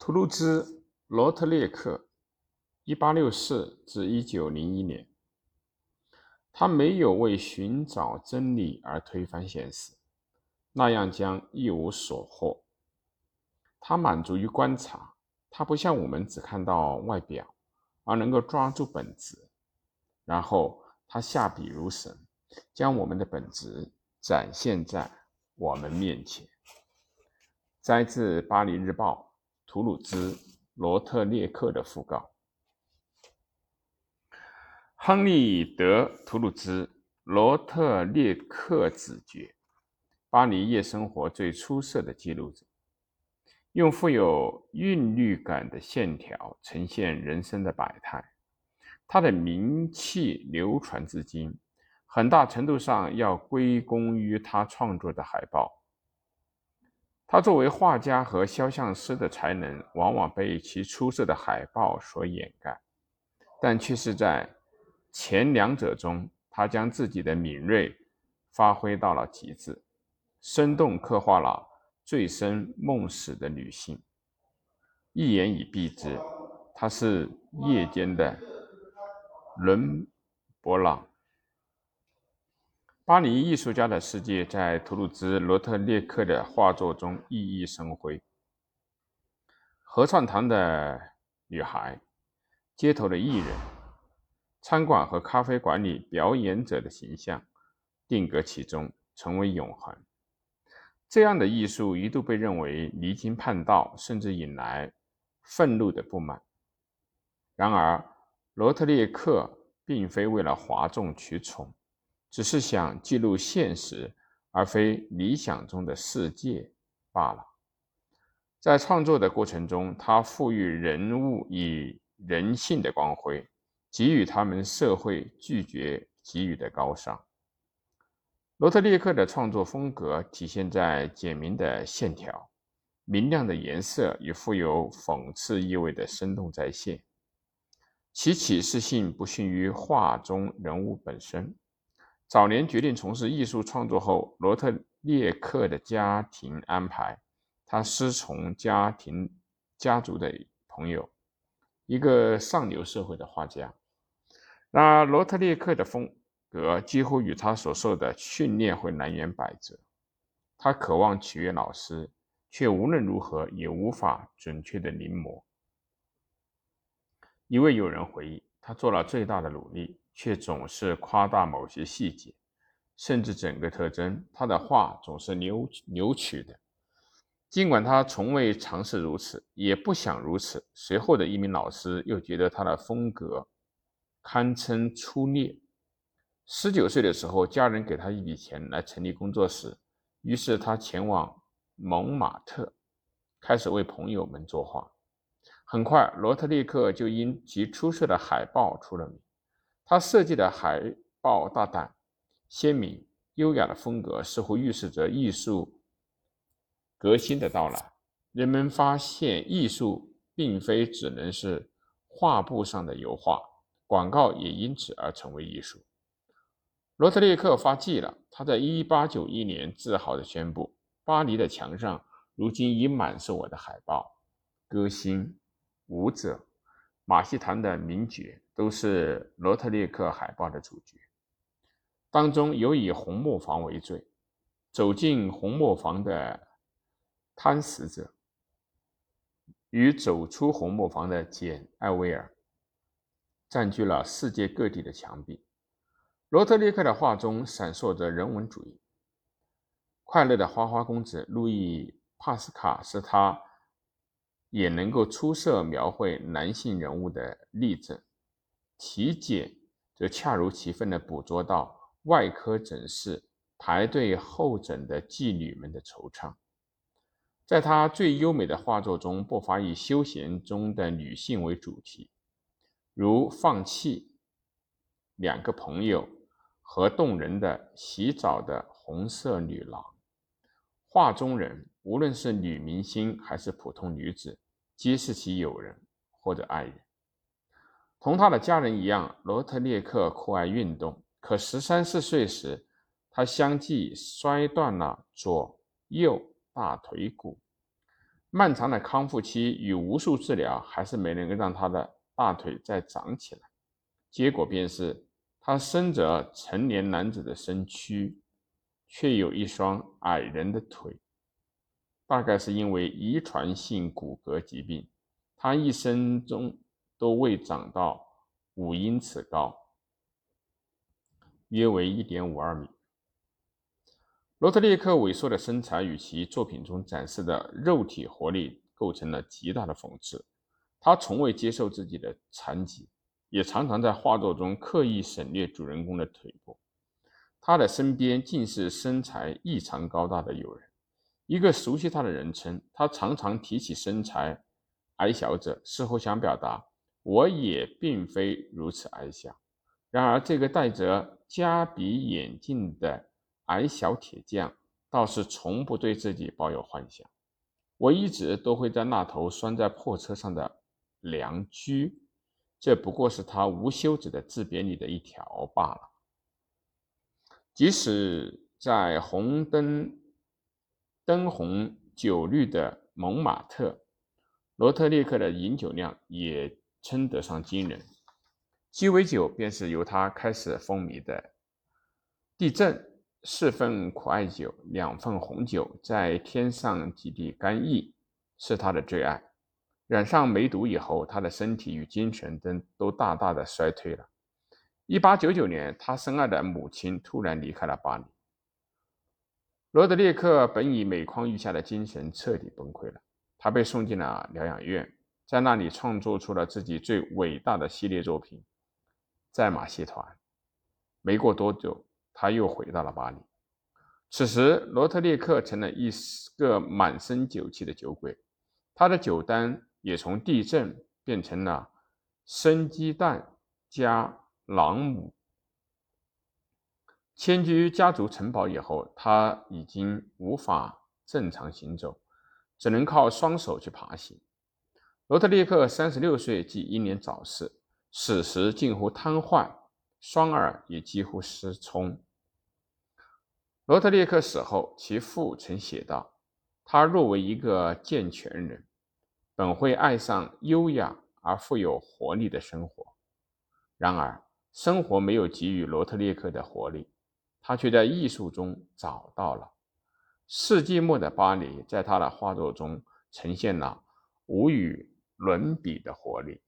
图卢兹罗特列克，一八六四至一九零一年。他没有为寻找真理而推翻现实，那样将一无所获。他满足于观察，他不像我们只看到外表，而能够抓住本质。然后他下笔如神，将我们的本质展现在我们面前。摘自《巴黎日报》图鲁兹罗特列克的讣告。亨利·德·图鲁兹·罗特列克子爵，巴黎夜生活最出色的记录者，用富有韵律感的线条呈现人生的百态。他的名气流传至今，很大程度上要归功于他创作的海报。他作为画家和肖像师的才能，往往被其出色的海报所掩盖，但却是在。前两者中，他将自己的敏锐发挥到了极致，生动刻画了醉生梦死的女性。一言以蔽之，他是夜间的伦勃朗。巴黎艺术家的世界在图鲁兹罗特列克的画作中熠熠生辉。合唱团的女孩，街头的艺人。餐馆和咖啡馆里表演者的形象定格其中，成为永恒。这样的艺术一度被认为离经叛道，甚至引来愤怒的不满。然而，罗特列克并非为了哗众取宠，只是想记录现实而非理想中的世界罢了。在创作的过程中，他赋予人物以人性的光辉。给予他们社会拒绝给予的高尚。罗特列克的创作风格体现在简明的线条、明亮的颜色与富有讽刺意味的生动再现。其启示性不逊于画中人物本身。早年决定从事艺术创作后，罗特列克的家庭安排他师从家庭家族的朋友，一个上流社会的画家。然而，罗特列克的风格几乎与他所受的训练会南辕北辙。他渴望取悦老师，却无论如何也无法准确的临摹。一位友人回忆，他做了最大的努力，却总是夸大某些细节，甚至整个特征。他的画总是扭扭曲的，尽管他从未尝试如此，也不想如此。随后的一名老师又觉得他的风格。堪称粗劣。十九岁的时候，家人给他一笔钱来成立工作室，于是他前往蒙马特，开始为朋友们作画。很快，罗特利克就因其出色的海报出了名。他设计的海报大胆、鲜明、优雅的风格，似乎预示着艺术革新的到来。人们发现，艺术并非只能是画布上的油画。广告也因此而成为艺术。罗特列克发迹了。他在1891年自豪地宣布：“巴黎的墙上如今已满是我的海报。歌星、舞者、马戏团的名角都是罗特列克海报的主角。当中有以红磨坊为最。走进红磨坊的贪食者，与走出红磨坊的简·艾薇尔。”占据了世界各地的墙壁。罗特列克的画中闪烁着人文主义。快乐的花花公子路易·帕斯卡是他也能够出色描绘男性人物的例证。体检则恰如其分地捕捉到外科诊室排队候诊的妓女们的惆怅。在他最优美的画作中，不乏以休闲中的女性为主题。如放弃两个朋友和动人的洗澡的红色女郎，画中人无论是女明星还是普通女子，皆是其友人或者爱人。同他的家人一样，罗特列克酷爱运动。可十三四岁时，他相继摔断了左右大腿骨。漫长的康复期与无数治疗，还是没能够让他的大腿再长起来。结果便是，他身着成年男子的身躯，却有一双矮人的腿。大概是因为遗传性骨骼疾病，他一生中都未长到五英尺高，约为一点五二米。罗特列克萎缩的身材与其作品中展示的肉体活力构成了极大的讽刺。他从未接受自己的残疾，也常常在画作中刻意省略主人公的腿部。他的身边尽是身材异常高大的友人。一个熟悉他的人称，他常常提起身材矮小者，似乎想表达我也并非如此矮小。然而，这个戴着加比眼镜的。矮小铁匠倒是从不对自己抱有幻想。我一直都会在那头拴在破车上的良驹，这不过是他无休止的自贬里的一条罢了。即使在红灯灯红酒绿的蒙马特，罗特列克的饮酒量也称得上惊人。鸡尾酒便是由他开始风靡的。地震。四份苦艾酒，两份红酒，再添上几滴干邑，是他的最爱。染上梅毒以后，他的身体与精神都都大大的衰退了。一八九九年，他深爱的母亲突然离开了巴黎。罗德列克本已每况愈下的精神彻底崩溃了，他被送进了疗养院，在那里创作出了自己最伟大的系列作品《在马戏团》。没过多久。他又回到了巴黎。此时，罗特列克成了一个满身酒气的酒鬼，他的酒单也从地震变成了生鸡蛋加朗姆。迁居家族城堡以后，他已经无法正常行走，只能靠双手去爬行。罗特列克三十六岁即英年早逝，死时近乎瘫痪，双耳也几乎失聪。罗特列克死后，其父曾写道：“他若为一个健全人，本会爱上优雅而富有活力的生活。然而，生活没有给予罗特列克的活力，他却在艺术中找到了。世纪末的巴黎，在他的画作中呈现了无与伦比的活力。”